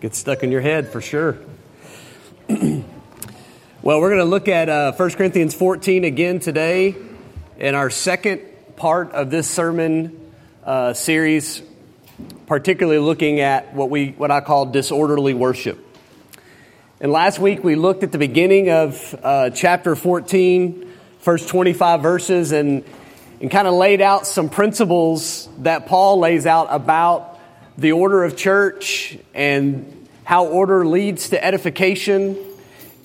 Gets stuck in your head for sure. well, we're going to look at uh, 1 Corinthians 14 again today in our second part of this sermon uh, series, particularly looking at what, we, what I call disorderly worship. And last week we looked at the beginning of uh, chapter 14, first 25 verses, and, and kind of laid out some principles that Paul lays out about the order of church and how order leads to edification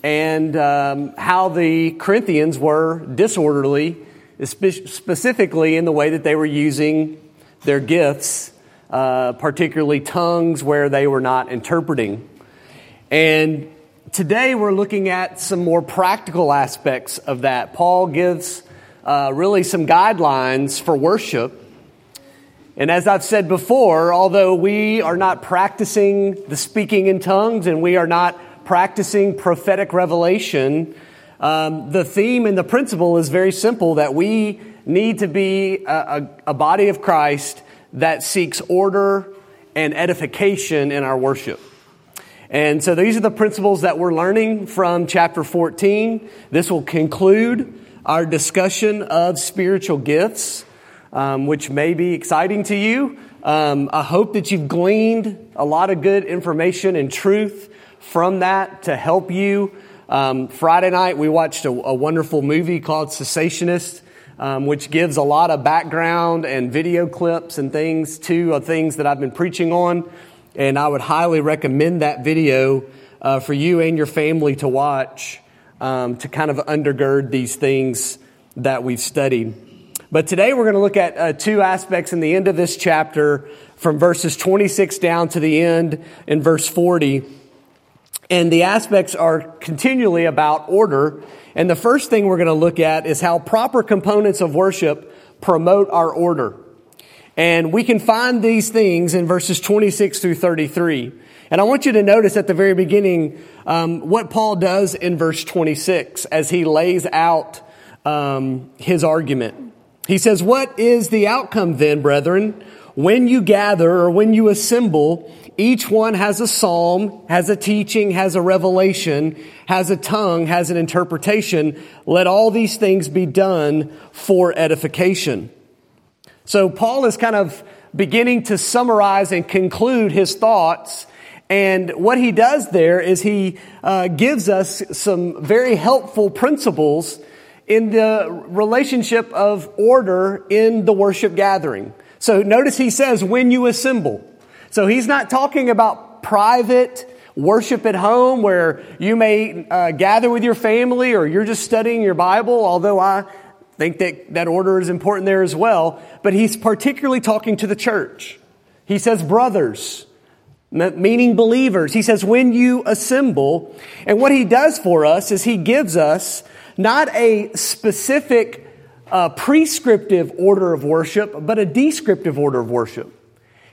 and um, how the Corinthians were disorderly, specifically in the way that they were using their gifts, uh, particularly tongues where they were not interpreting. And today we're looking at some more practical aspects of that. Paul gives uh, really some guidelines for worship. And as I've said before, although we are not practicing the speaking in tongues and we are not practicing prophetic revelation, um, the theme and the principle is very simple that we need to be a, a, a body of Christ that seeks order and edification in our worship. And so these are the principles that we're learning from chapter 14. This will conclude our discussion of spiritual gifts, um, which may be exciting to you. Um, I hope that you've gleaned a lot of good information and truth from that to help you. Um, Friday night, we watched a, a, wonderful movie called Cessationist. Um, which gives a lot of background and video clips and things to uh, things that I've been preaching on. And I would highly recommend that video uh, for you and your family to watch um, to kind of undergird these things that we've studied. But today we're going to look at uh, two aspects in the end of this chapter from verses 26 down to the end in verse 40. And the aspects are continually about order. And the first thing we're going to look at is how proper components of worship promote our order. And we can find these things in verses 26 through 33. And I want you to notice at the very beginning um, what Paul does in verse 26 as he lays out um, his argument. He says, What is the outcome then, brethren? When you gather or when you assemble, each one has a psalm, has a teaching, has a revelation, has a tongue, has an interpretation. Let all these things be done for edification. So Paul is kind of beginning to summarize and conclude his thoughts. And what he does there is he uh, gives us some very helpful principles in the relationship of order in the worship gathering. So notice he says, when you assemble. So he's not talking about private worship at home where you may uh, gather with your family or you're just studying your Bible, although I think that that order is important there as well. But he's particularly talking to the church. He says, brothers, meaning believers. He says, when you assemble. And what he does for us is he gives us not a specific uh, prescriptive order of worship, but a descriptive order of worship.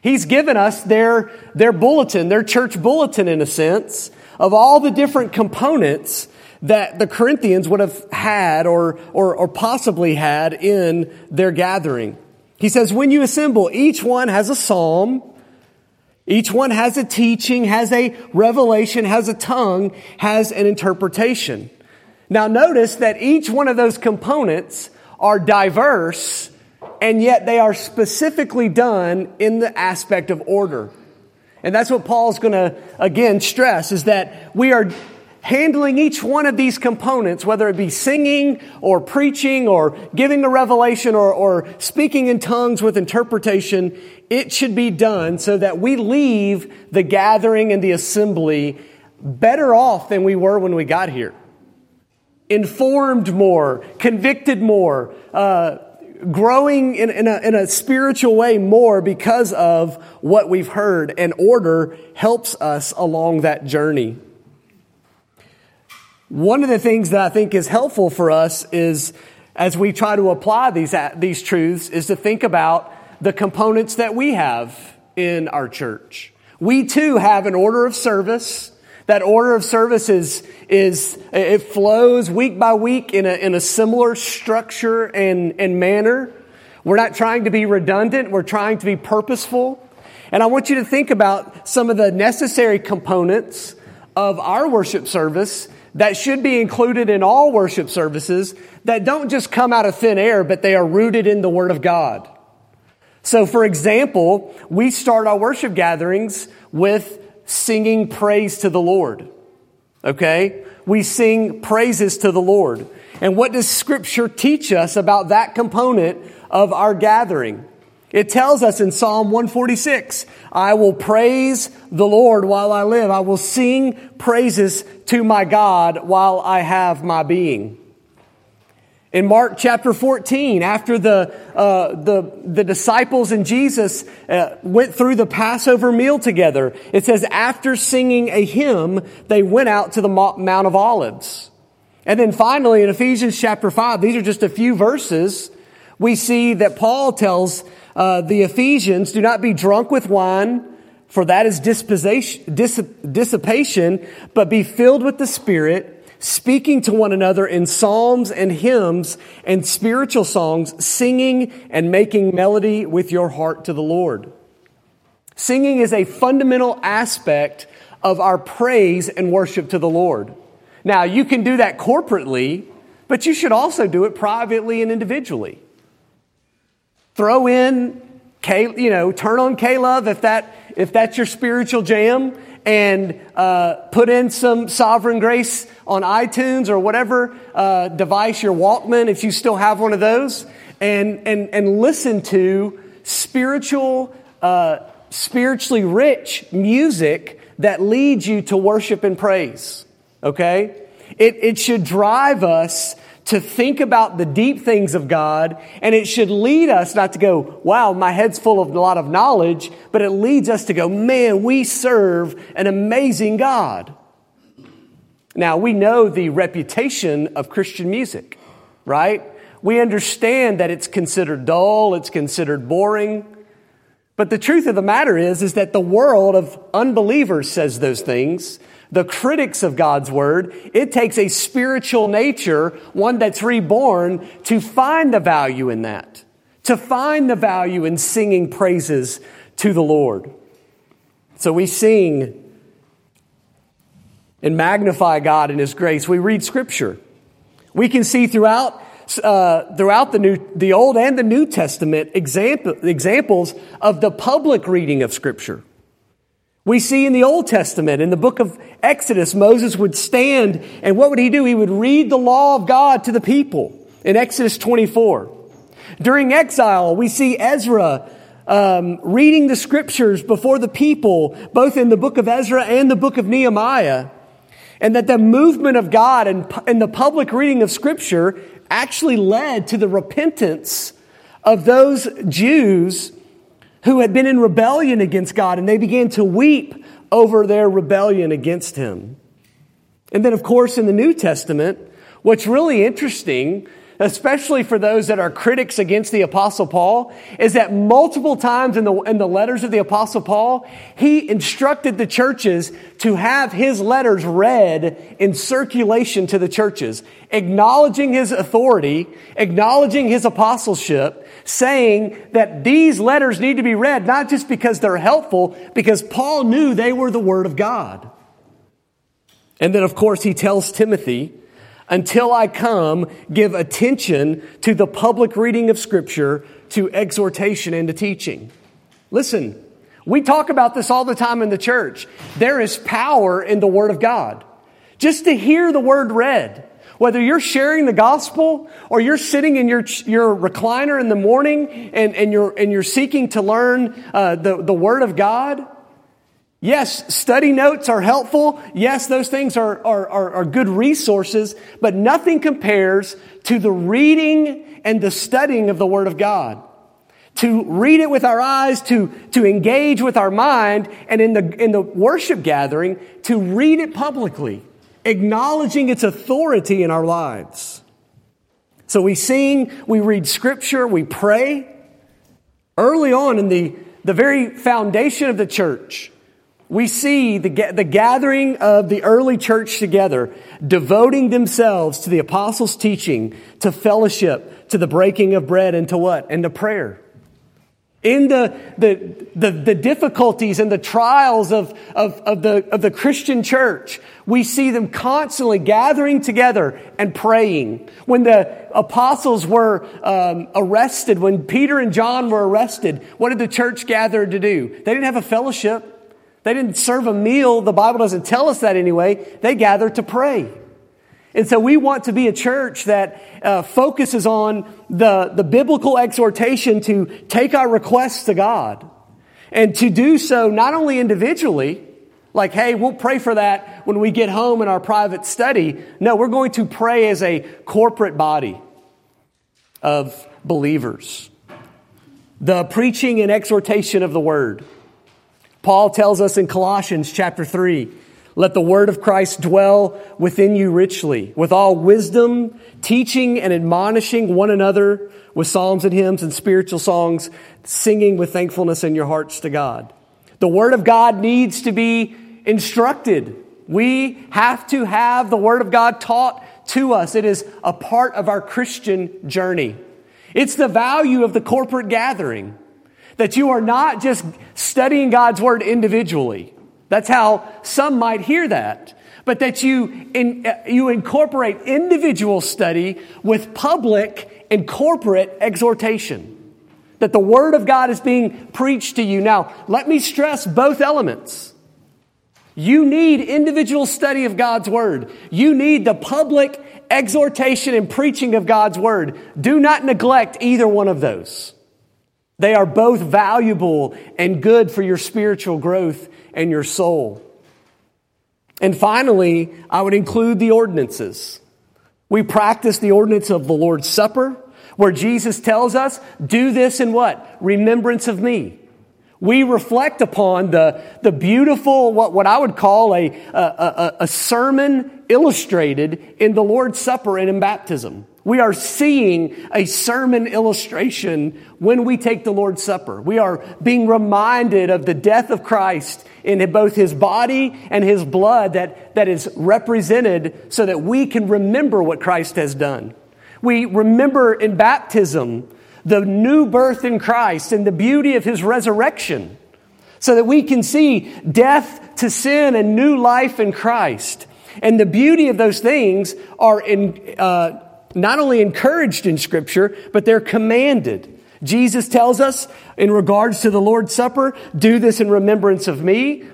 He's given us their, their bulletin, their church bulletin in a sense, of all the different components that the Corinthians would have had or, or, or possibly had in their gathering. He says, when you assemble, each one has a psalm, each one has a teaching, has a revelation, has a tongue, has an interpretation. Now notice that each one of those components are diverse and yet they are specifically done in the aspect of order. And that's what Paul's going to again stress is that we are handling each one of these components, whether it be singing or preaching or giving a revelation or, or speaking in tongues with interpretation, it should be done so that we leave the gathering and the assembly better off than we were when we got here. Informed more, convicted more, uh, growing in, in, a, in a spiritual way more because of what we've heard, and order helps us along that journey. One of the things that I think is helpful for us is as we try to apply these, these truths is to think about the components that we have in our church. We too have an order of service. That order of services is, it flows week by week in a, in a similar structure and, and manner. We're not trying to be redundant. We're trying to be purposeful. And I want you to think about some of the necessary components of our worship service that should be included in all worship services that don't just come out of thin air, but they are rooted in the Word of God. So, for example, we start our worship gatherings with singing praise to the Lord. Okay? We sing praises to the Lord. And what does Scripture teach us about that component of our gathering? It tells us in Psalm 146, I will praise the Lord while I live. I will sing praises to my God while I have my being. In Mark chapter 14, after the, uh, the, the disciples and Jesus uh, went through the Passover meal together, it says, after singing a hymn, they went out to the Mount of Olives. And then finally, in Ephesians chapter 5, these are just a few verses, we see that Paul tells uh, the Ephesians, do not be drunk with wine, for that is dissipation, but be filled with the Spirit, speaking to one another in psalms and hymns and spiritual songs, singing and making melody with your heart to the Lord. Singing is a fundamental aspect of our praise and worship to the Lord. Now, you can do that corporately, but you should also do it privately and individually. Throw in, K, you know, turn on K-Love if that if that's your spiritual jam, and uh, put in some Sovereign Grace on iTunes or whatever uh, device, your Walkman, if you still have one of those, and and and listen to spiritual, uh, spiritually rich music that leads you to worship and praise. Okay, it it should drive us to think about the deep things of God, and it should lead us not to go, wow, my head's full of a lot of knowledge, but it leads us to go, man, we serve an amazing God. Now, we know the reputation of Christian music, right? We understand that it's considered dull, it's considered boring. But the truth of the matter is, is that the world of unbelievers says those things the critics of God's word, it takes a spiritual nature, one that's reborn, to find the value in that, to find the value in singing praises to the Lord. So we sing and magnify God in His grace. We read Scripture. We can see throughout uh, throughout the new, the Old and the New Testament example, examples of the public reading of Scripture. We see in the Old Testament, in the book of Exodus, Moses would stand and what would he do? He would read the law of God to the people in Exodus 24. During exile, we see Ezra um, reading the scriptures before the people, both in the book of Ezra and the book of Nehemiah. And that the movement of God and, and the public reading of scripture actually led to the repentance of those Jews who had been in rebellion against God, and they began to weep over their rebellion against Him. And then, of course, in the New Testament, what's really interesting especially for those that are critics against the apostle Paul, is that multiple times in the, in the letters of the apostle Paul, he instructed the churches to have his letters read in circulation to the churches, acknowledging his authority, acknowledging his apostleship, saying that these letters need to be read not just because they're helpful, because Paul knew they were the word of God. And then, of course, he tells Timothy, until I come, give attention to the public reading of Scripture, to exhortation and to teaching. Listen, we talk about this all the time in the church. There is power in the Word of God. Just to hear the Word read, whether you're sharing the gospel or you're sitting in your, your recliner in the morning and, and, you're, and you're seeking to learn uh, the, the Word of God, Yes, study notes are helpful. Yes, those things are, are, are, are, good resources, but nothing compares to the reading and the studying of the Word of God. To read it with our eyes, to, to engage with our mind, and in the, in the worship gathering, to read it publicly, acknowledging its authority in our lives. So we sing, we read scripture, we pray. Early on in the, the very foundation of the church, we see the, the gathering of the early church together, devoting themselves to the apostles' teaching, to fellowship, to the breaking of bread, and to what? And to prayer. in the, the, the, the, difficulties and the trials of, of, of, the, of the Christian church, we see them constantly gathering together and praying. When the apostles were um, arrested, when Peter and John were arrested, what did the church gather to do? They didn't have a fellowship. They didn't serve a meal. The Bible doesn't tell us that anyway. They gathered to pray. And so we want to be a church that uh, focuses on the, the biblical exhortation to take our requests to God and to do so not only individually, like, hey, we'll pray for that when we get home in our private study. No, we're going to pray as a corporate body of believers. The preaching and exhortation of the word. Paul tells us in Colossians chapter 3 let the word of Christ dwell within you richly, with all wisdom, teaching and admonishing one another with psalms and hymns and spiritual songs, singing with thankfulness in your hearts to God. The word of God needs to be instructed. We have to have the word of God taught to us. It is a part of our Christian journey. It's the value of the corporate gathering that you are not just studying God's word individually that's how some might hear that. But that you, in, uh, you incorporate individual study with public and corporate exhortation. That the Word of God is being preached to you. Now, let me stress both elements. You need individual study of God's Word. You need the public exhortation and preaching of God's Word. Do not neglect either one of those. They are both valuable and good for your spiritual growth and your soul. And finally, I would include the ordinances. We practice the ordinance of the Lord's Supper, where Jesus tells us, do this in what? Remembrance of me. We reflect upon the, the beautiful, what, what I would call a, a, a, a sermon illustrated in the Lord's Supper and in baptism. We are seeing a sermon illustration when we take the Lord's Supper. We are being reminded of the death of Christ in both his body and his blood that, that is represented so that we can remember what Christ has done. We remember in baptism the new birth in Christ and the beauty of his resurrection so that we can see death to sin and new life in Christ. And the beauty of those things are in, uh, not only encouraged in Scripture, but they're commanded. Jesus tells us in regards to the Lord's Supper, do this in remembrance of me.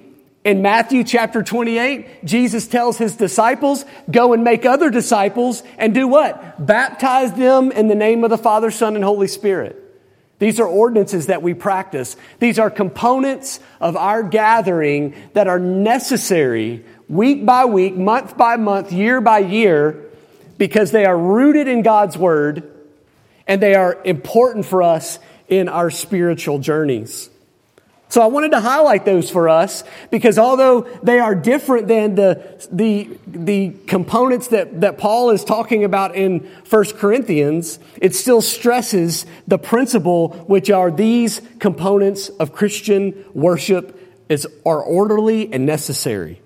In Matthew chapter 28, Jesus tells his disciples, go and make other disciples and do what? Baptize them in the name of the Father, Son, and Holy Spirit. These are ordinances that we practice. These are components of our gathering that are necessary week by week, month by month, year by year because they are rooted in God's Word and they are important for us in our spiritual journeys. So I wanted to highlight those for us because although they are different than the, the, the components that, that Paul is talking about in 1 Corinthians, it still stresses the principle which are these components of Christian worship is, are orderly and necessary.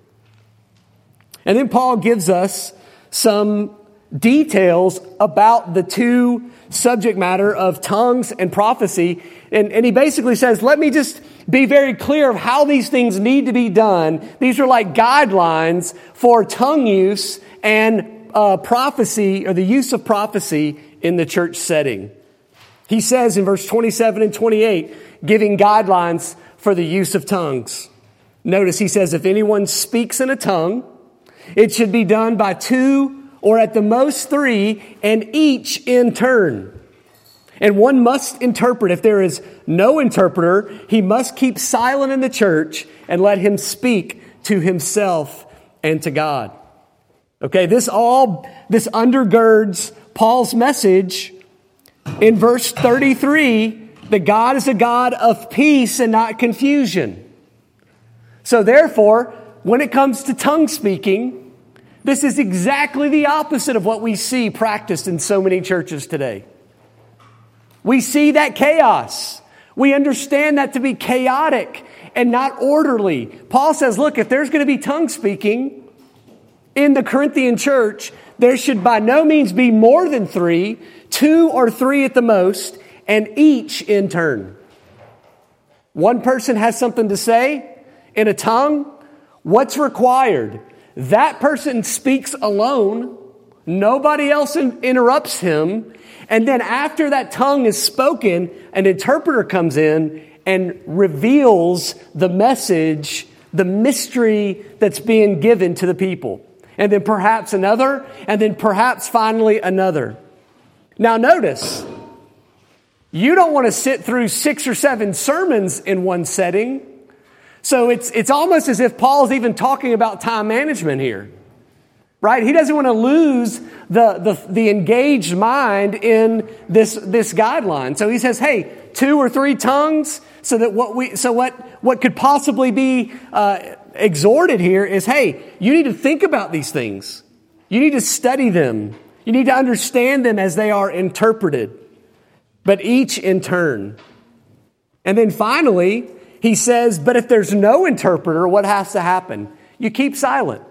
And then Paul gives us some details about the two subject matter of tongues and prophecy. And, and he basically says, let me just be very clear of how these things need to be done. These are like guidelines for tongue use and uh, prophecy or the use of prophecy in the church setting. He says in verse 27 and 28, giving guidelines for the use of tongues. Notice he says, if anyone speaks in a tongue, it should be done by two or at the most three, and each in turn. And one must interpret. If there is no interpreter, he must keep silent in the church and let him speak to himself and to God. Okay, this all, this undergirds Paul's message in verse 33 that God is a God of peace and not confusion. So therefore, when it comes to tongue speaking, this is exactly the opposite of what we see practiced in so many churches today. We see that chaos. We understand that to be chaotic and not orderly. Paul says, look, if there's going to be tongue speaking in the Corinthian church, there should by no means be more than three, two or three at the most, and each in turn. one person has something to say in a tongue, what's required? That person speaks alone, nobody else in- interrupts him, and then after that tongue is spoken, an interpreter comes in and reveals the message, the mystery that's being given to the people. And then perhaps another, and then perhaps finally another. Now, notice, you don't want to sit through six or seven sermons in one setting. So it's, it's almost as if Paul's even talking about time management here. Right? He doesn't want to lose the, the, the engaged mind in this, this guideline. So he says, hey, two or three tongues, so that what we, so what, what could possibly be uh, exhorted here is, hey, you need to think about these things. You need to study them. You need to understand them as they are interpreted but each in turn. And then finally, he says, But if there's no interpreter, what has to happen? You keep silent.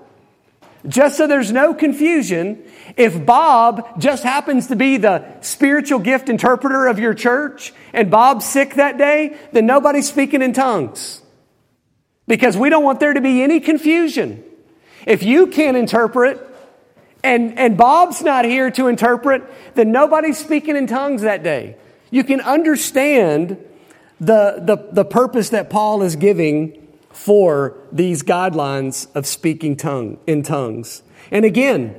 Just so there's no confusion, if Bob just happens to be the spiritual gift interpreter of your church and Bob's sick that day, then nobody's speaking in tongues. Because we don't want there to be any confusion. If you can't interpret and, and Bob's not here to interpret, then nobody's speaking in tongues that day. You can understand the, the, the purpose that Paul is giving for these guidelines of speaking tongue in tongues. And again,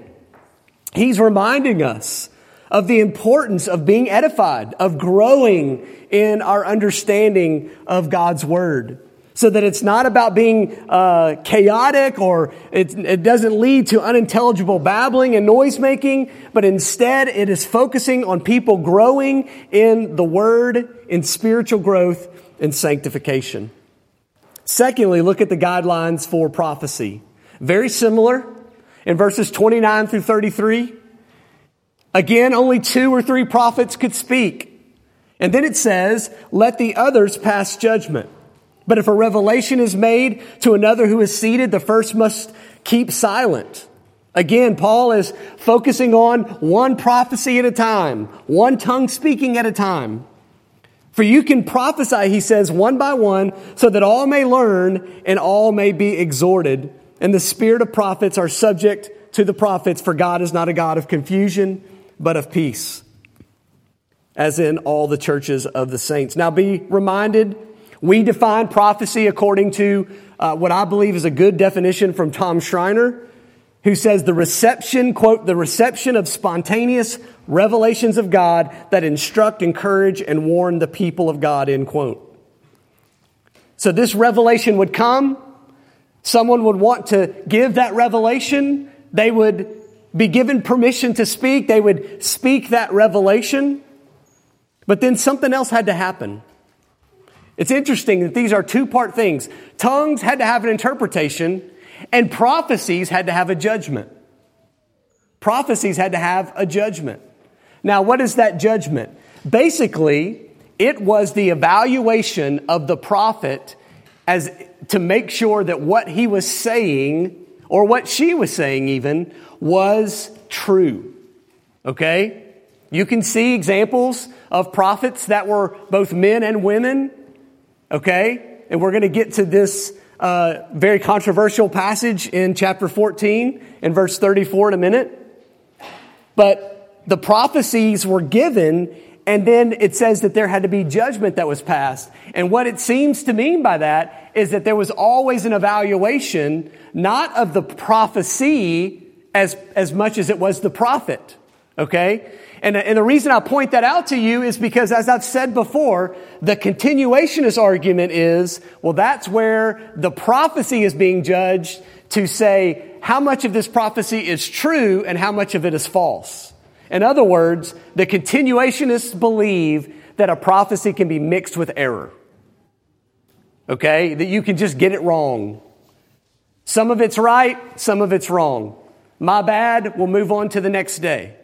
he's reminding us of the importance of being edified, of growing in our understanding of God's word so that it's not about being uh, chaotic or it, it doesn't lead to unintelligible babbling and noise making, but instead it is focusing on people growing in the Word, in spiritual growth and sanctification. Secondly, look at the guidelines for prophecy. Very similar in verses 29 through 33. Again, only two or three prophets could speak. And then it says, let the others pass judgment. But if a revelation is made to another who is seated, the first must keep silent. Again, Paul is focusing on one prophecy at a time, one tongue speaking at a time. For you can prophesy, he says, one by one, so that all may learn and all may be exhorted. And the spirit of prophets are subject to the prophets, for God is not a God of confusion, but of peace, as in all the churches of the saints. Now be reminded we define prophecy according to uh, what I believe is a good definition from Tom Schreiner, who says the reception, quote, the reception of spontaneous revelations of God that instruct, encourage, and warn the people of God, end quote. So this revelation would come. Someone would want to give that revelation. They would be given permission to speak. They would speak that revelation. But then something else had to happen. It's interesting that these are two part things. Tongues had to have an interpretation, and prophecies had to have a judgment. Prophecies had to have a judgment. Now, what is that judgment? Basically, it was the evaluation of the prophet as to make sure that what he was saying, or what she was saying even, was true. Okay? You can see examples of prophets that were both men and women Okay? And we're going to get to this uh, very controversial passage in chapter 14 and verse 34 in a minute. But the prophecies were given, and then it says that there had to be judgment that was passed. And what it seems to mean by that is that there was always an evaluation, not of the prophecy as, as much as it was the prophet. Okay? And, and the reason I point that out to you is because, as I've said before, the continuationist argument is, well, that's where the prophecy is being judged to say how much of this prophecy is true and how much of it is false. In other words, the continuationists believe that a prophecy can be mixed with error. Okay? That you can just get it wrong. Some of it's right, some of it's wrong. My bad, we'll move on to the next day.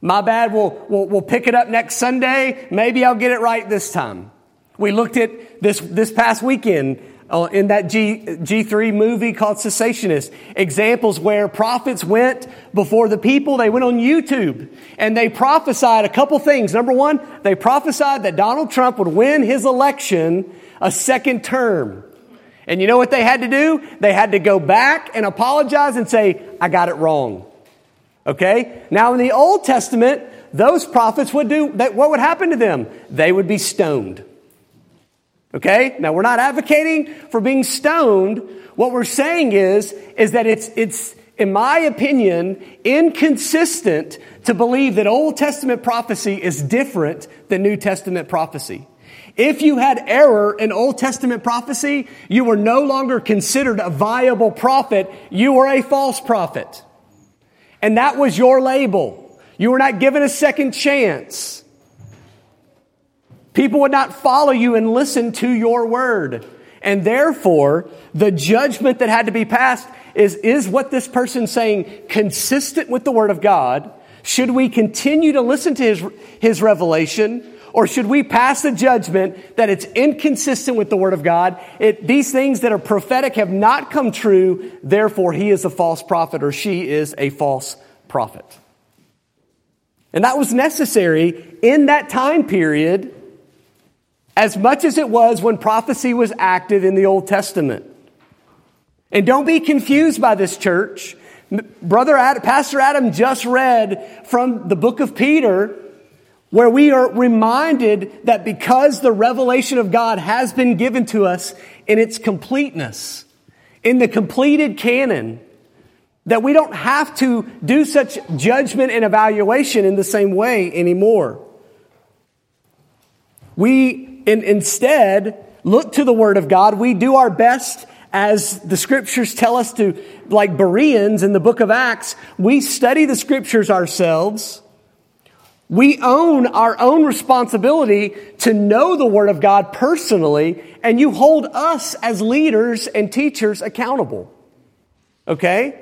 My bad, we'll, we'll, we'll pick it up next Sunday. Maybe I'll get it right this time. We looked at this, this past weekend, uh, in that G, G3 movie called Cessationist. Examples where prophets went before the people, they went on YouTube and they prophesied a couple things. Number one, they prophesied that Donald Trump would win his election a second term. And you know what they had to do? They had to go back and apologize and say, I got it wrong. Okay? Now in the Old Testament, those prophets would do, that what would happen to them? They would be stoned. Okay? Now we're not advocating for being stoned. What we're saying is, is that it's, it's, in my opinion, inconsistent to believe that Old Testament prophecy is different than New Testament prophecy. If you had error in Old Testament prophecy, you were no longer considered a viable prophet. You were a false prophet. And that was your label. You were not given a second chance. People would not follow you and listen to your word. And therefore, the judgment that had to be passed is, is what this person saying consistent with the word of God? Should we continue to listen to his, his revelation? Or should we pass the judgment that it's inconsistent with the word of God? It, these things that are prophetic have not come true. Therefore, he is a false prophet or she is a false prophet. And that was necessary in that time period as much as it was when prophecy was active in the Old Testament. And don't be confused by this church. Brother Adam, Pastor Adam just read from the book of Peter where we are reminded that because the revelation of God has been given to us in its completeness, in the completed canon, that we don't have to do such judgment and evaluation in the same way anymore. We in, instead look to the Word of God. We do our best as the scriptures tell us to, like Bereans in the book of Acts, we study the scriptures ourselves. We own our own responsibility to know the Word of God personally, and you hold us as leaders and teachers accountable. Okay?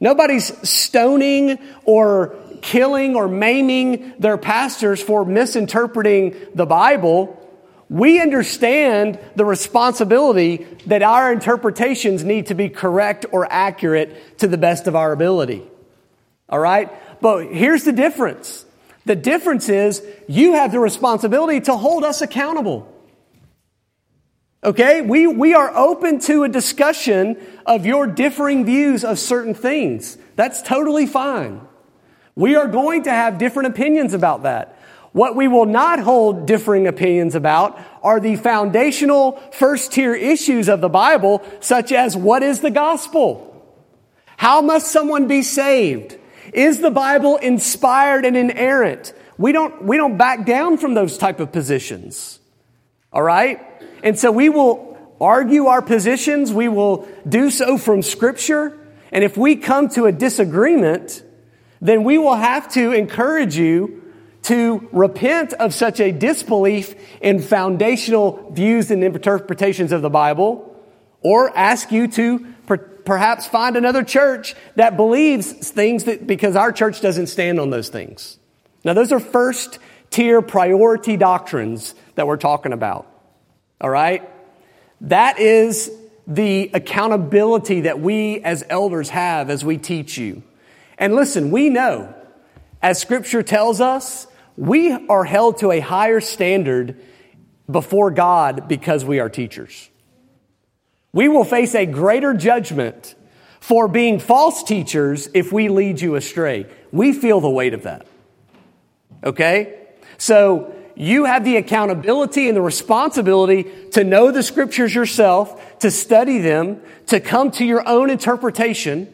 Nobody's stoning or killing or maiming their pastors for misinterpreting the Bible we understand the responsibility that our interpretations need to be correct or accurate to the best of our ability. All right? But here's the difference. The difference is you have the responsibility to hold us accountable. Okay? We, we are open to a discussion of your differing views of certain things. That's totally fine. We are going to have different opinions about that. What we will not hold differing opinions about are the foundational first tier issues of the Bible, such as what is the gospel? How must someone be saved? Is the Bible inspired and inerrant? We don't, we don't back down from those type of positions. All right? And so we will argue our positions. We will do so from scripture. And if we come to a disagreement, then we will have to encourage you to repent of such a disbelief in foundational views and interpretations of the Bible, or ask you to perhaps find another church that believes things that, because our church doesn't stand on those things. Now, those are first tier priority doctrines that we're talking about. All right? That is the accountability that we as elders have as we teach you. And listen, we know, as scripture tells us, we are held to a higher standard before God because we are teachers. We will face a greater judgment for being false teachers if we lead you astray. We feel the weight of that. Okay? So, you have the accountability and the responsibility to know the scriptures yourself, to study them, to come to your own interpretation.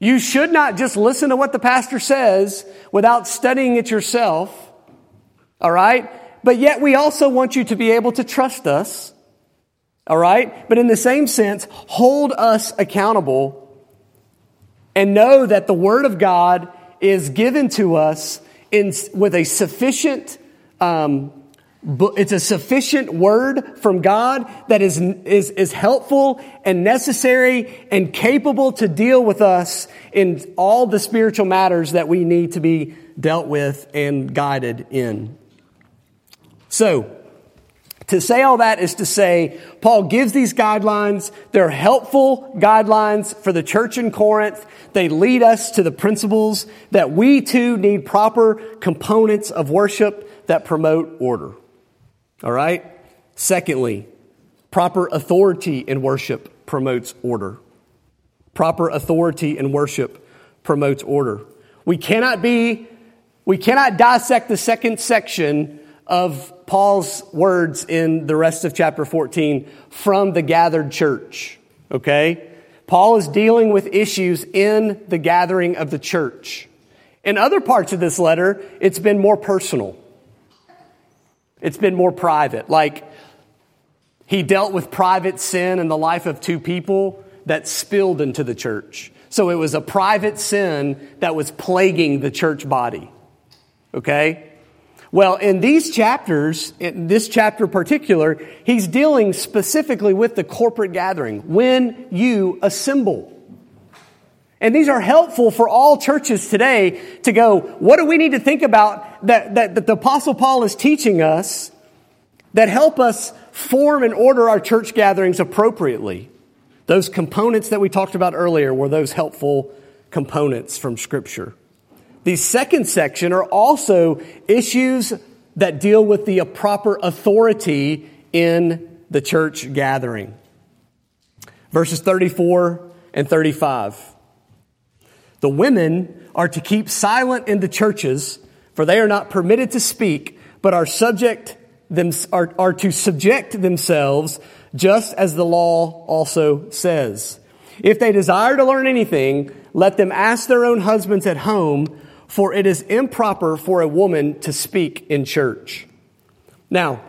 You should not just listen to what the pastor says without studying it yourself. All right? But yet we also want you to be able to trust us. All right? But in the same sense, hold us accountable and know that the Word of God is given to us in, with a sufficient um, it's a sufficient word from God that is, is, is helpful and necessary and capable to deal with us in all the spiritual matters that we need to be dealt with and guided in. So, To say all that is to say, Paul gives these guidelines. They're helpful guidelines for the church in Corinth. They lead us to the principles that we too need proper components of worship that promote order. All right? Secondly, proper authority in worship promotes order. Proper authority in worship promotes order. We cannot be, we cannot dissect the second section of Paul's words in the rest of chapter 14 from the gathered church. Okay? Paul is dealing with issues in the gathering of the church. In other parts of this letter, it's been more personal. It's been more private. Like, he dealt with private sin in the life of two people that spilled into the church. So it was a private sin that was plaguing the church body. Okay? Well, in these chapters, in this chapter particular, he's dealing specifically with the corporate gathering when you assemble. And these are helpful for all churches today to go, what do we need to think about that, that, that the Apostle Paul is teaching us that help us form and order our church gatherings appropriately? Those components that we talked about earlier were those helpful components from Scripture. The second section are also issues that deal with the proper authority in the church gathering. Verses 34 and 35. The women are to keep silent in the churches, for they are not permitted to speak, but are subject them, are, are to subject themselves just as the law also says. If they desire to learn anything, let them ask their own husbands at home for it is improper for a woman to speak in church. Now,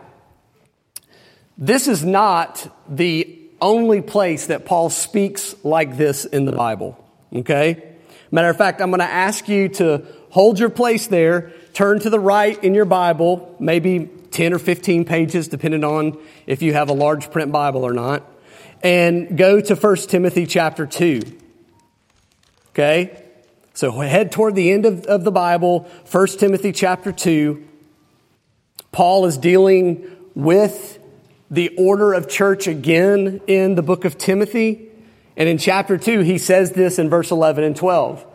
this is not the only place that Paul speaks like this in the Bible. Okay? Matter of fact, I'm going to ask you to hold your place there, turn to the right in your Bible, maybe 10 or 15 pages, depending on if you have a large print Bible or not, and go to 1 Timothy chapter 2. Okay? So head toward the end of, of the Bible, 1 Timothy chapter 2. Paul is dealing with the order of church again in the book of Timothy. And in chapter 2, he says this in verse 11 and 12.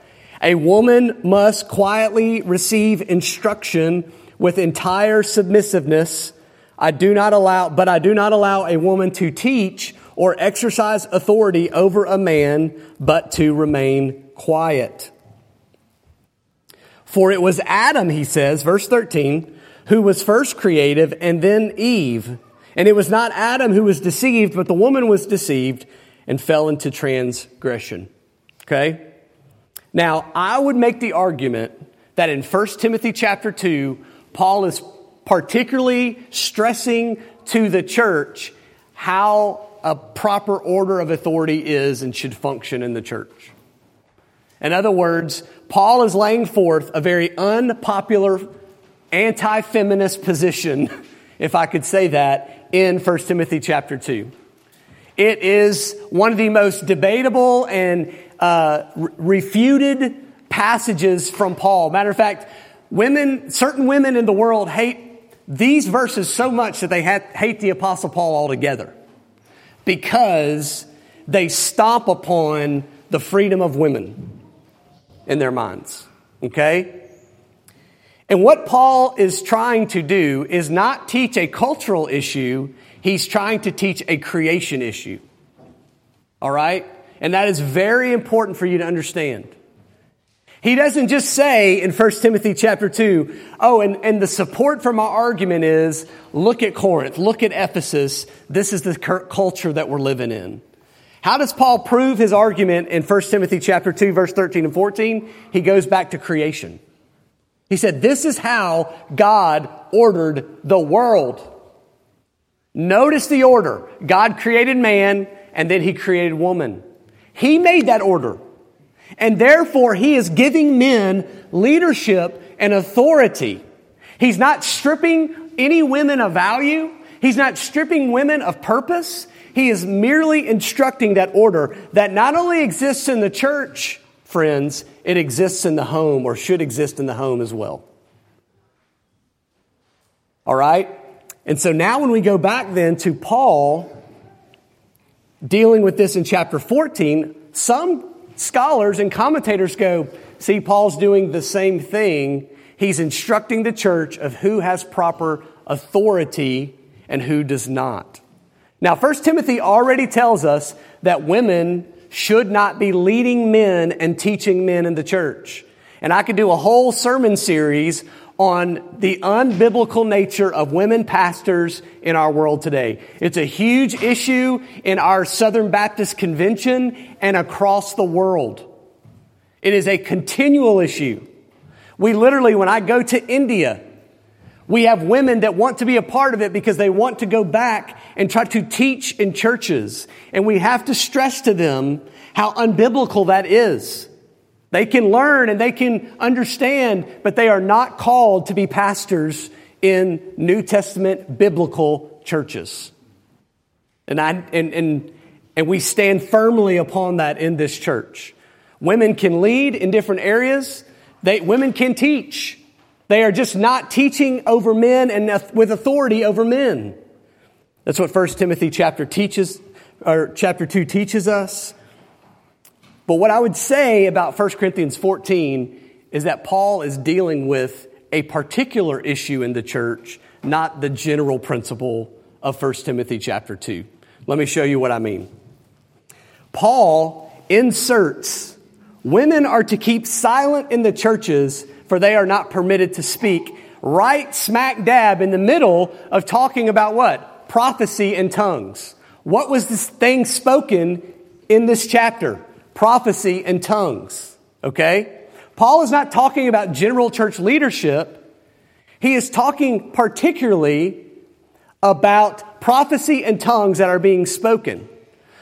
A woman must quietly receive instruction with entire submissiveness. I do not allow, but I do not allow a woman to teach or exercise authority over a man, but to remain quiet. For it was Adam, he says, verse 13, who was first creative and then Eve. And it was not Adam who was deceived, but the woman was deceived and fell into transgression. Okay? Now, I would make the argument that in 1 Timothy chapter 2, Paul is particularly stressing to the church how a proper order of authority is and should function in the church. In other words, Paul is laying forth a very unpopular anti feminist position, if I could say that, in 1 Timothy chapter 2. It is one of the most debatable and uh, refuted passages from Paul. Matter of fact, women, certain women in the world hate these verses so much that they hate the Apostle Paul altogether because they stomp upon the freedom of women in their minds. Okay? And what Paul is trying to do is not teach a cultural issue, he's trying to teach a creation issue. All right? And that is very important for you to understand. He doesn't just say in 1 Timothy chapter 2, oh, and, and the support for my argument is look at Corinth, look at Ephesus. This is the culture that we're living in. How does Paul prove his argument in 1 Timothy chapter 2 verse 13 and 14? He goes back to creation. He said, this is how God ordered the world. Notice the order. God created man and then he created woman. He made that order. And therefore he is giving men leadership and authority. He's not stripping any women of value. He's not stripping women of purpose. He is merely instructing that order that not only exists in the church, friends, it exists in the home or should exist in the home as well. All right? And so now when we go back then to Paul dealing with this in chapter 14, some scholars and commentators go, see, Paul's doing the same thing. He's instructing the church of who has proper authority and who does not. Now, 1 Timothy already tells us that women should not be leading men and teaching men in the church. And I could do a whole sermon series on the unbiblical nature of women pastors in our world today. It's a huge issue in our Southern Baptist Convention and across the world. It is a continual issue. We literally, when I go to India, we have women that want to be a part of it because they want to go back and try to teach in churches. And we have to stress to them how unbiblical that is. They can learn and they can understand, but they are not called to be pastors in New Testament biblical churches. And, I, and, and, and we stand firmly upon that in this church. Women can lead in different areas. They, women can teach. They are just not teaching over men and with authority over men. That's what 1 Timothy chapter teaches, or chapter 2 teaches us. But what I would say about 1 Corinthians 14 is that Paul is dealing with a particular issue in the church, not the general principle of 1 Timothy chapter 2. Let me show you what I mean. Paul inserts women are to keep silent in the churches for they are not permitted to speak right smack dab in the middle of talking about what? Prophecy and tongues. What was this thing spoken in this chapter? prophecy, and tongues. Okay? Paul is not talking about general church leadership. He is talking particularly about prophecy and tongues that are being spoken.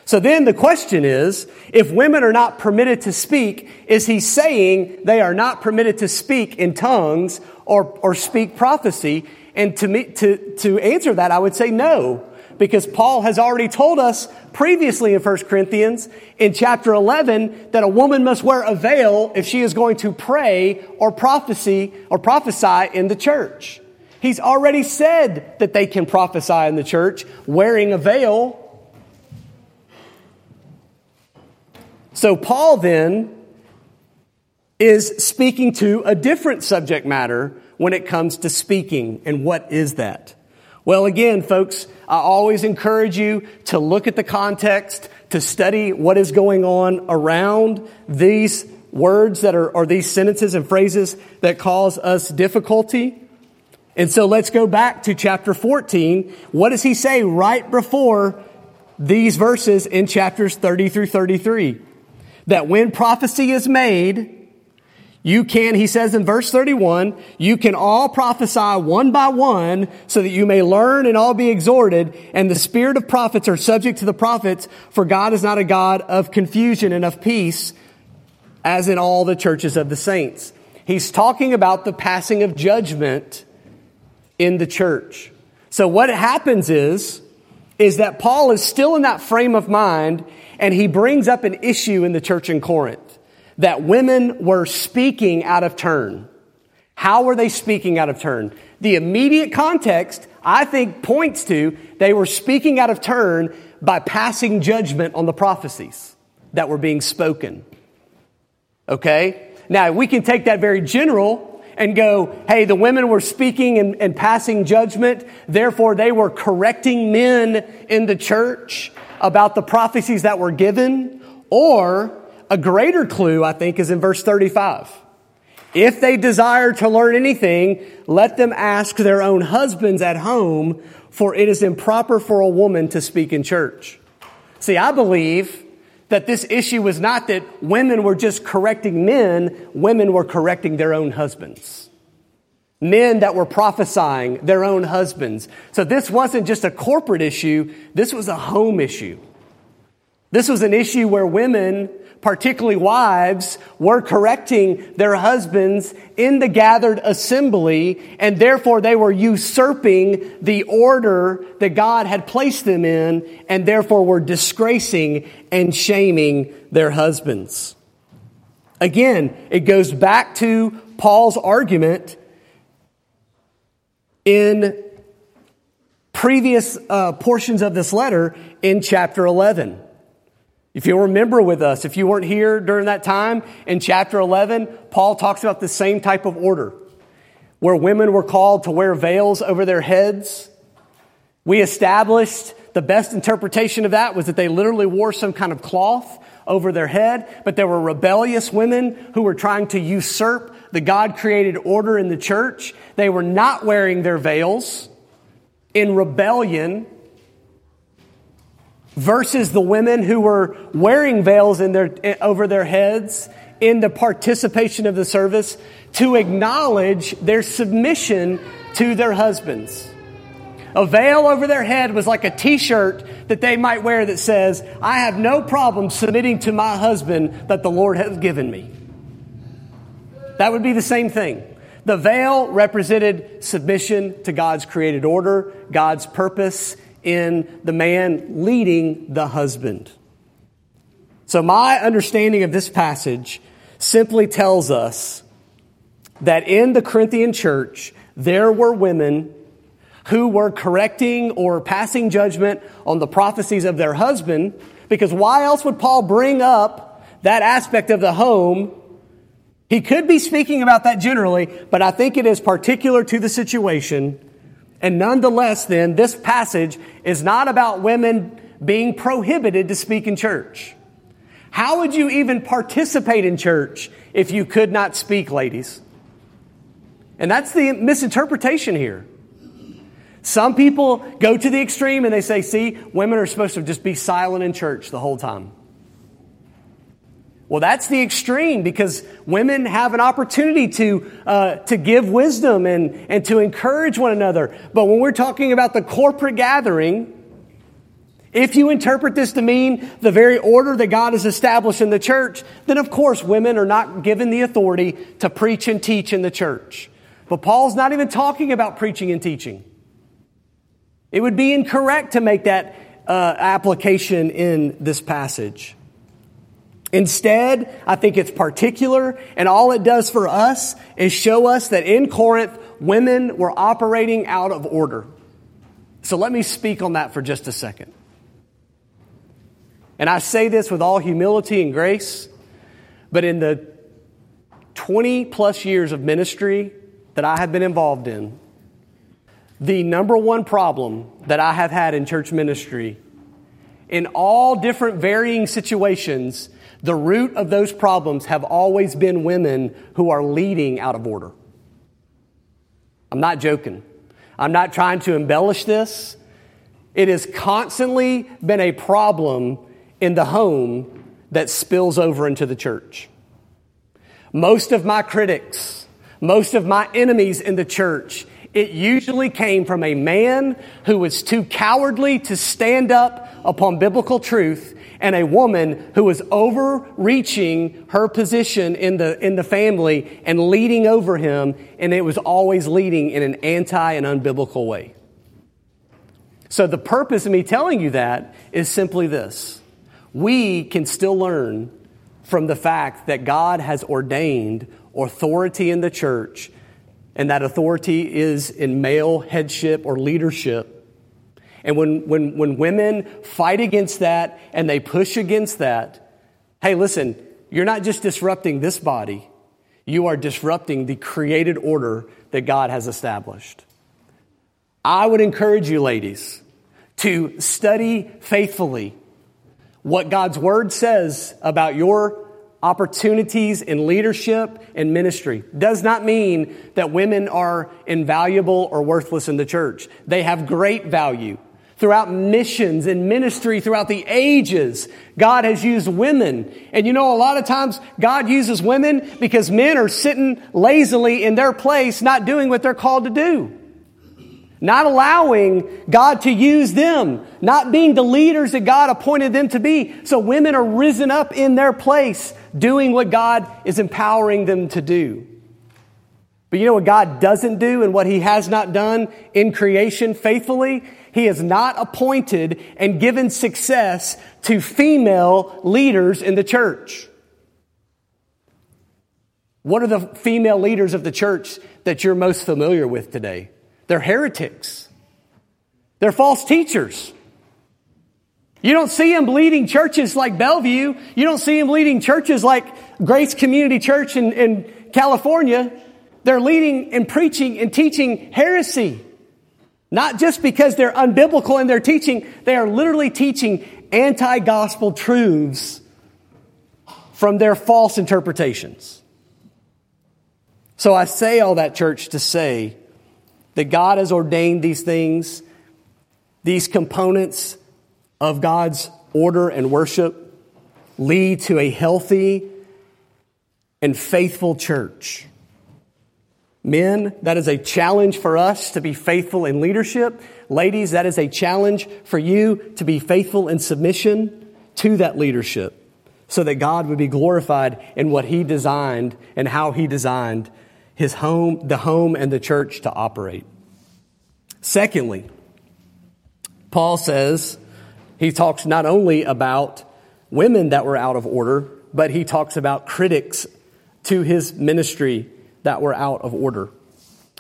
So then the question is, if women are not permitted to speak, is he saying they are not permitted to speak in tongues or, or speak prophecy? And to me, to, to answer that, I would say no because Paul has already told us previously in 1 Corinthians in chapter 11 that a woman must wear a veil if she is going to pray or prophecy or prophesy in the church. He's already said that they can prophesy in the church wearing a veil. So Paul then is speaking to a different subject matter when it comes to speaking. And what is that? Well, again, folks, I always encourage you to look at the context, to study what is going on around these words that are, or these sentences and phrases that cause us difficulty. And so let's go back to chapter 14. What does he say right before these verses in chapters 30 through 33? That when prophecy is made, you can, he says in verse 31, you can all prophesy one by one so that you may learn and all be exhorted. And the spirit of prophets are subject to the prophets, for God is not a God of confusion and of peace, as in all the churches of the saints. He's talking about the passing of judgment in the church. So what happens is, is that Paul is still in that frame of mind and he brings up an issue in the church in Corinth that women were speaking out of turn. How were they speaking out of turn? The immediate context, I think, points to they were speaking out of turn by passing judgment on the prophecies that were being spoken. Okay? Now, we can take that very general and go, hey, the women were speaking and, and passing judgment, therefore they were correcting men in the church about the prophecies that were given, or a greater clue, I think, is in verse 35. If they desire to learn anything, let them ask their own husbands at home, for it is improper for a woman to speak in church. See, I believe that this issue was not that women were just correcting men, women were correcting their own husbands. Men that were prophesying their own husbands. So this wasn't just a corporate issue, this was a home issue. This was an issue where women particularly wives, were correcting their husbands in the gathered assembly, and therefore they were usurping the order that God had placed them in, and therefore were disgracing and shaming their husbands. Again, it goes back to Paul's argument in previous uh, portions of this letter in chapter 11. If you'll remember with us, if you weren't here during that time, in chapter 11, Paul talks about the same type of order where women were called to wear veils over their heads. We established the best interpretation of that was that they literally wore some kind of cloth over their head, but there were rebellious women who were trying to usurp the God created order in the church. They were not wearing their veils in rebellion versus the women who were wearing veils in their, eh, over their heads in the participation of the service to acknowledge their submission to their husbands. A veil over their head was like a t shirt that they might wear that says, I have no problem submitting to my husband that the Lord has given me. That would be the same thing. The veil represented submission to God's created order, God's purpose in the man leading the husband. So, my understanding of this passage simply tells us that in the Corinthian church, there were women who were correcting or passing judgment on the prophecies of their husband, because why else would Paul bring up that aspect of the home? He could be speaking about that generally, but I think it is particular to the situation. And nonetheless, then, this passage is not about women being prohibited to speak in church. How would you even participate in church if you could not speak, ladies? And that's the misinterpretation here. Some people go to the extreme and they say, see, women are supposed to just be silent in church the whole time. Well, that's the extreme because women have an opportunity to, uh, to give wisdom and, and to encourage one another. But when we're talking about the corporate gathering, if you interpret this to mean the very order that God has established in the church, then of course women are not given the authority to preach and teach in the church. But Paul's not even talking about preaching and teaching. It would be incorrect to make that uh, application in this passage. Instead, I think it's particular, and all it does for us is show us that in Corinth, women were operating out of order. So let me speak on that for just a second. And I say this with all humility and grace, but in the 20 plus years of ministry that I have been involved in, the number one problem that I have had in church ministry, in all different varying situations, the root of those problems have always been women who are leading out of order. I'm not joking. I'm not trying to embellish this. It has constantly been a problem in the home that spills over into the church. Most of my critics, most of my enemies in the church it usually came from a man who was too cowardly to stand up upon biblical truth and a woman who was overreaching her position in the, in the family and leading over him, and it was always leading in an anti and unbiblical way. So, the purpose of me telling you that is simply this we can still learn from the fact that God has ordained authority in the church and that authority is in male headship or leadership. And when, when, when women fight against that and they push against that, hey, listen, you're not just disrupting this body, you are disrupting the created order that God has established. I would encourage you, ladies, to study faithfully what God's word says about your opportunities in leadership and ministry. Does not mean that women are invaluable or worthless in the church. They have great value. Throughout missions and ministry throughout the ages, God has used women. And you know, a lot of times God uses women because men are sitting lazily in their place, not doing what they're called to do not allowing God to use them, not being the leaders that God appointed them to be. So women are risen up in their place, doing what God is empowering them to do. But you know what God doesn't do and what He has not done in creation faithfully? He has not appointed and given success to female leaders in the church. What are the female leaders of the church that you're most familiar with today? They're heretics. They're false teachers. You don't see him leading churches like Bellevue. You don't see him leading churches like Grace Community Church in, in California. They're leading and preaching and teaching heresy. Not just because they're unbiblical in their teaching, they are literally teaching anti gospel truths from their false interpretations. So I say all that, church, to say that God has ordained these things, these components of God's order and worship lead to a healthy and faithful church. Men, that is a challenge for us to be faithful in leadership. Ladies, that is a challenge for you to be faithful in submission to that leadership so that God would be glorified in what He designed and how He designed His home, the home and the church to operate. Secondly, Paul says, he talks not only about women that were out of order, but he talks about critics to his ministry that were out of order.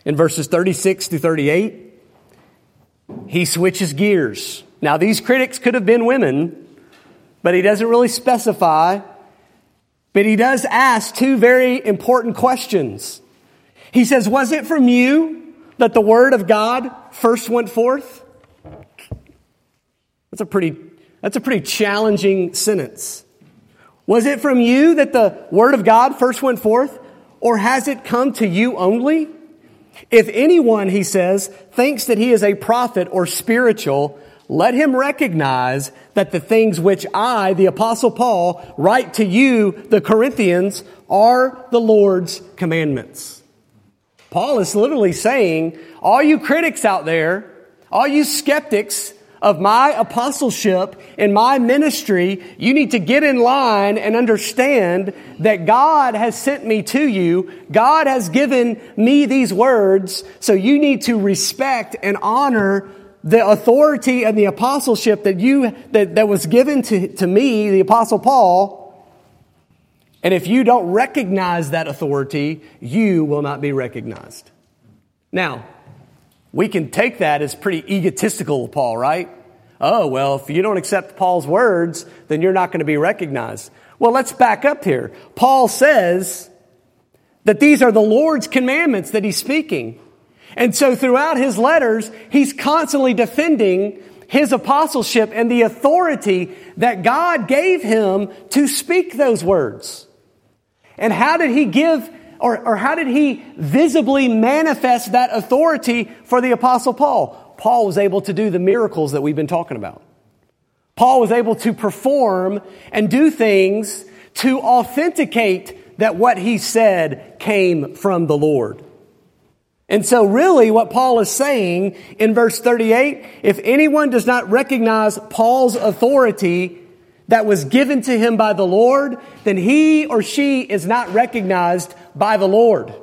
In verses 36 to 38, he switches gears. Now, these critics could have been women, but he doesn't really specify. But he does ask two very important questions. He says, Was it from you that the word of God first went forth? That's a pretty, that's a pretty challenging sentence. Was it from you that the word of God first went forth? Or has it come to you only? If anyone, he says, thinks that he is a prophet or spiritual, let him recognize that the things which I, the apostle Paul, write to you, the Corinthians, are the Lord's commandments. Paul is literally saying, all you critics out there, all you skeptics, of my apostleship and my ministry, you need to get in line and understand that God has sent me to you. God has given me these words. So you need to respect and honor the authority and the apostleship that you, that, that was given to, to me, the apostle Paul. And if you don't recognize that authority, you will not be recognized. Now, we can take that as pretty egotistical of Paul, right? Oh, well, if you don't accept Paul's words, then you're not going to be recognized. Well, let's back up here. Paul says that these are the Lord's commandments that he's speaking. And so throughout his letters, he's constantly defending his apostleship and the authority that God gave him to speak those words. And how did he give or, or how did he visibly manifest that authority for the apostle Paul? Paul was able to do the miracles that we've been talking about. Paul was able to perform and do things to authenticate that what he said came from the Lord. And so really what Paul is saying in verse 38, if anyone does not recognize Paul's authority that was given to him by the Lord, then he or she is not recognized by the Lord.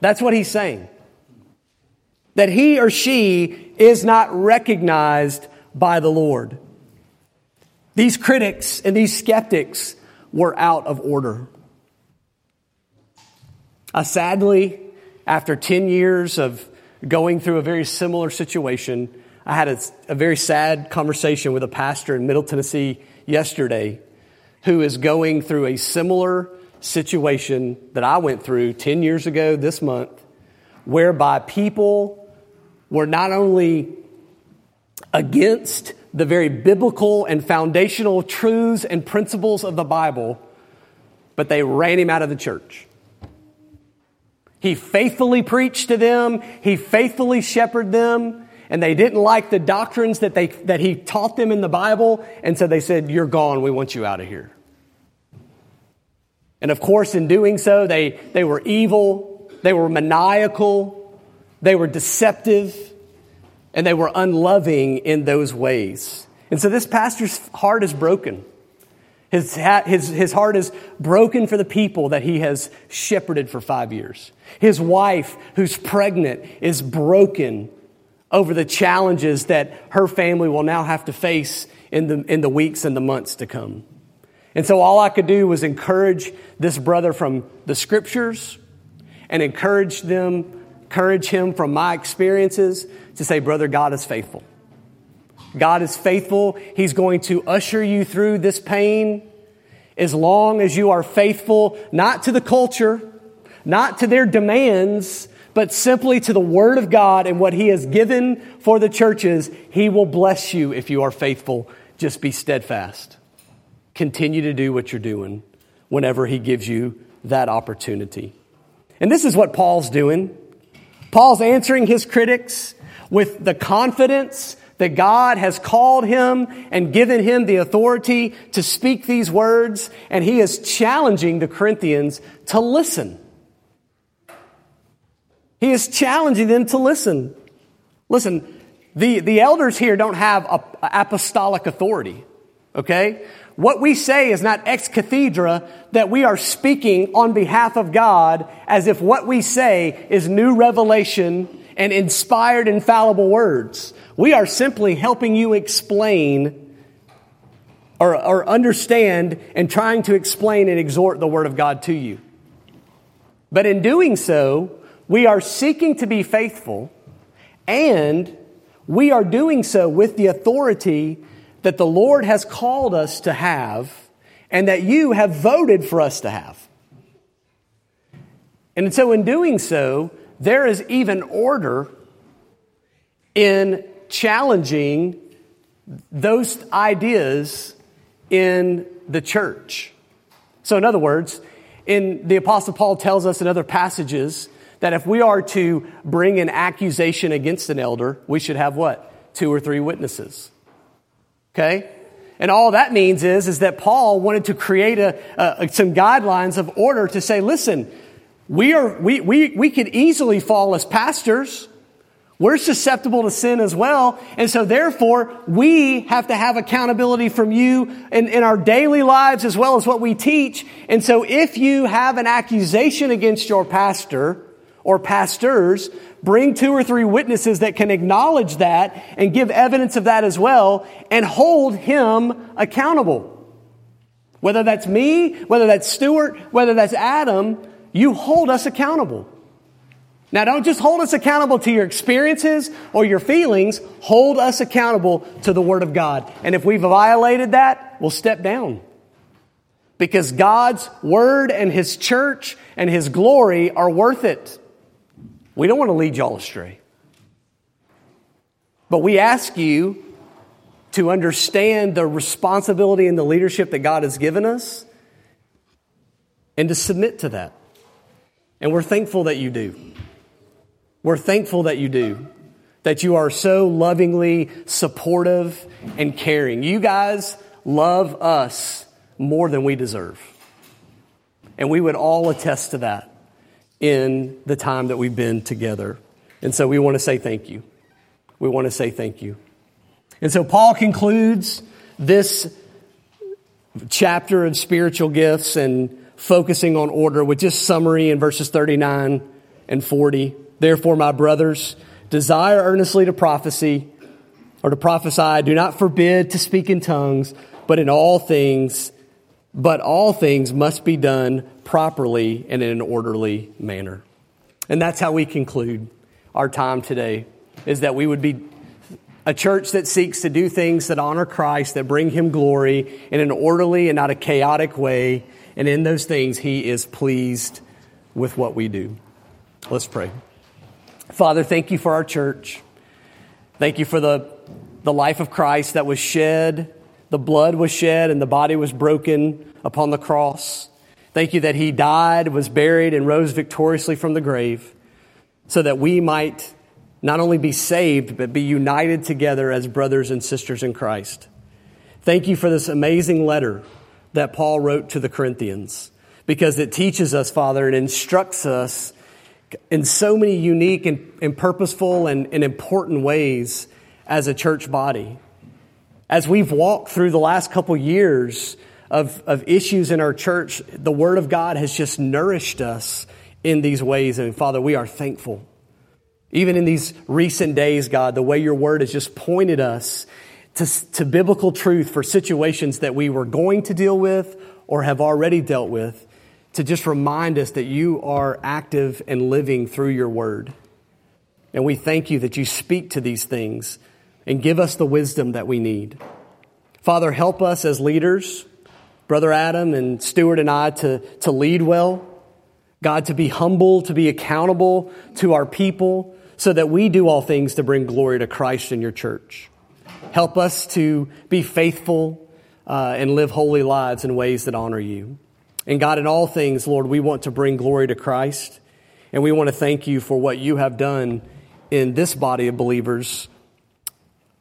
That's what he's saying. That he or she is not recognized by the Lord. These critics and these skeptics were out of order. Uh, sadly, after 10 years of going through a very similar situation, I had a, a very sad conversation with a pastor in Middle Tennessee yesterday who is going through a similar situation that I went through 10 years ago this month, whereby people were not only against the very biblical and foundational truths and principles of the Bible, but they ran him out of the church. He faithfully preached to them, he faithfully shepherded them, and they didn't like the doctrines that, they, that he taught them in the Bible, and so they said, You're gone, we want you out of here. And of course, in doing so, they, they were evil, they were maniacal, they were deceptive, and they were unloving in those ways. And so this pastor's heart is broken. His, his, his heart is broken for the people that he has shepherded for five years. His wife, who's pregnant, is broken over the challenges that her family will now have to face in the, in the weeks and the months to come. And so all I could do was encourage this brother from the scriptures and encourage them encourage him from my experiences to say, Brother, God is faithful. God is faithful. He's going to usher you through this pain as long as you are faithful, not to the culture, not to their demands, but simply to the Word of God and what He has given for the churches. He will bless you if you are faithful. Just be steadfast. Continue to do what you're doing whenever He gives you that opportunity. And this is what Paul's doing. Paul's answering his critics with the confidence that God has called him and given him the authority to speak these words, and he is challenging the Corinthians to listen. He is challenging them to listen. Listen, the, the elders here don't have apostolic authority, okay? What we say is not ex cathedra that we are speaking on behalf of God as if what we say is new revelation and inspired, infallible words. We are simply helping you explain or, or understand and trying to explain and exhort the Word of God to you. But in doing so, we are seeking to be faithful and we are doing so with the authority that the Lord has called us to have and that you have voted for us to have. And so, in doing so, there is even order in challenging those ideas in the church. So, in other words, in the Apostle Paul tells us in other passages that if we are to bring an accusation against an elder, we should have what? Two or three witnesses. Okay? And all that means is, is that Paul wanted to create a, a, some guidelines of order to say, listen, we are, we, we, we could easily fall as pastors. We're susceptible to sin as well. And so therefore, we have to have accountability from you in, in our daily lives as well as what we teach. And so if you have an accusation against your pastor or pastors, bring two or three witnesses that can acknowledge that and give evidence of that as well and hold him accountable. Whether that's me, whether that's Stuart, whether that's Adam, you hold us accountable. Now, don't just hold us accountable to your experiences or your feelings. Hold us accountable to the Word of God. And if we've violated that, we'll step down. Because God's Word and His church and His glory are worth it. We don't want to lead y'all astray. But we ask you to understand the responsibility and the leadership that God has given us and to submit to that. And we're thankful that you do. We're thankful that you do. That you are so lovingly supportive and caring. You guys love us more than we deserve. And we would all attest to that in the time that we've been together. And so we want to say thank you. We want to say thank you. And so Paul concludes this chapter of spiritual gifts and focusing on order with just summary in verses 39 and 40. Therefore, my brothers, desire earnestly to prophecy or to prophesy. Do not forbid to speak in tongues, but in all things, but all things must be done properly and in an orderly manner. And that's how we conclude our time today is that we would be a church that seeks to do things that honor Christ, that bring him glory in an orderly and not a chaotic way, and in those things, He is pleased with what we do. Let's pray. Father, thank you for our church. Thank you for the, the life of Christ that was shed, the blood was shed, and the body was broken upon the cross. Thank you that He died, was buried, and rose victoriously from the grave so that we might not only be saved, but be united together as brothers and sisters in Christ. Thank you for this amazing letter that Paul wrote to the Corinthians because it teaches us, Father, and instructs us in so many unique and, and purposeful and, and important ways as a church body. As we've walked through the last couple years of, of issues in our church, the Word of God has just nourished us in these ways. And Father, we are thankful. Even in these recent days, God, the way your Word has just pointed us to, to biblical truth for situations that we were going to deal with or have already dealt with, to just remind us that you are active and living through your word. And we thank you that you speak to these things and give us the wisdom that we need. Father, help us as leaders, Brother Adam and Stuart and I, to, to lead well. God, to be humble, to be accountable to our people, so that we do all things to bring glory to Christ in your church. Help us to be faithful uh, and live holy lives in ways that honor you. And God, in all things, Lord, we want to bring glory to Christ. And we want to thank you for what you have done in this body of believers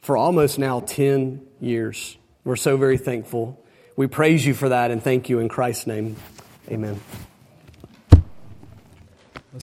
for almost now 10 years. We're so very thankful. We praise you for that and thank you in Christ's name. Amen.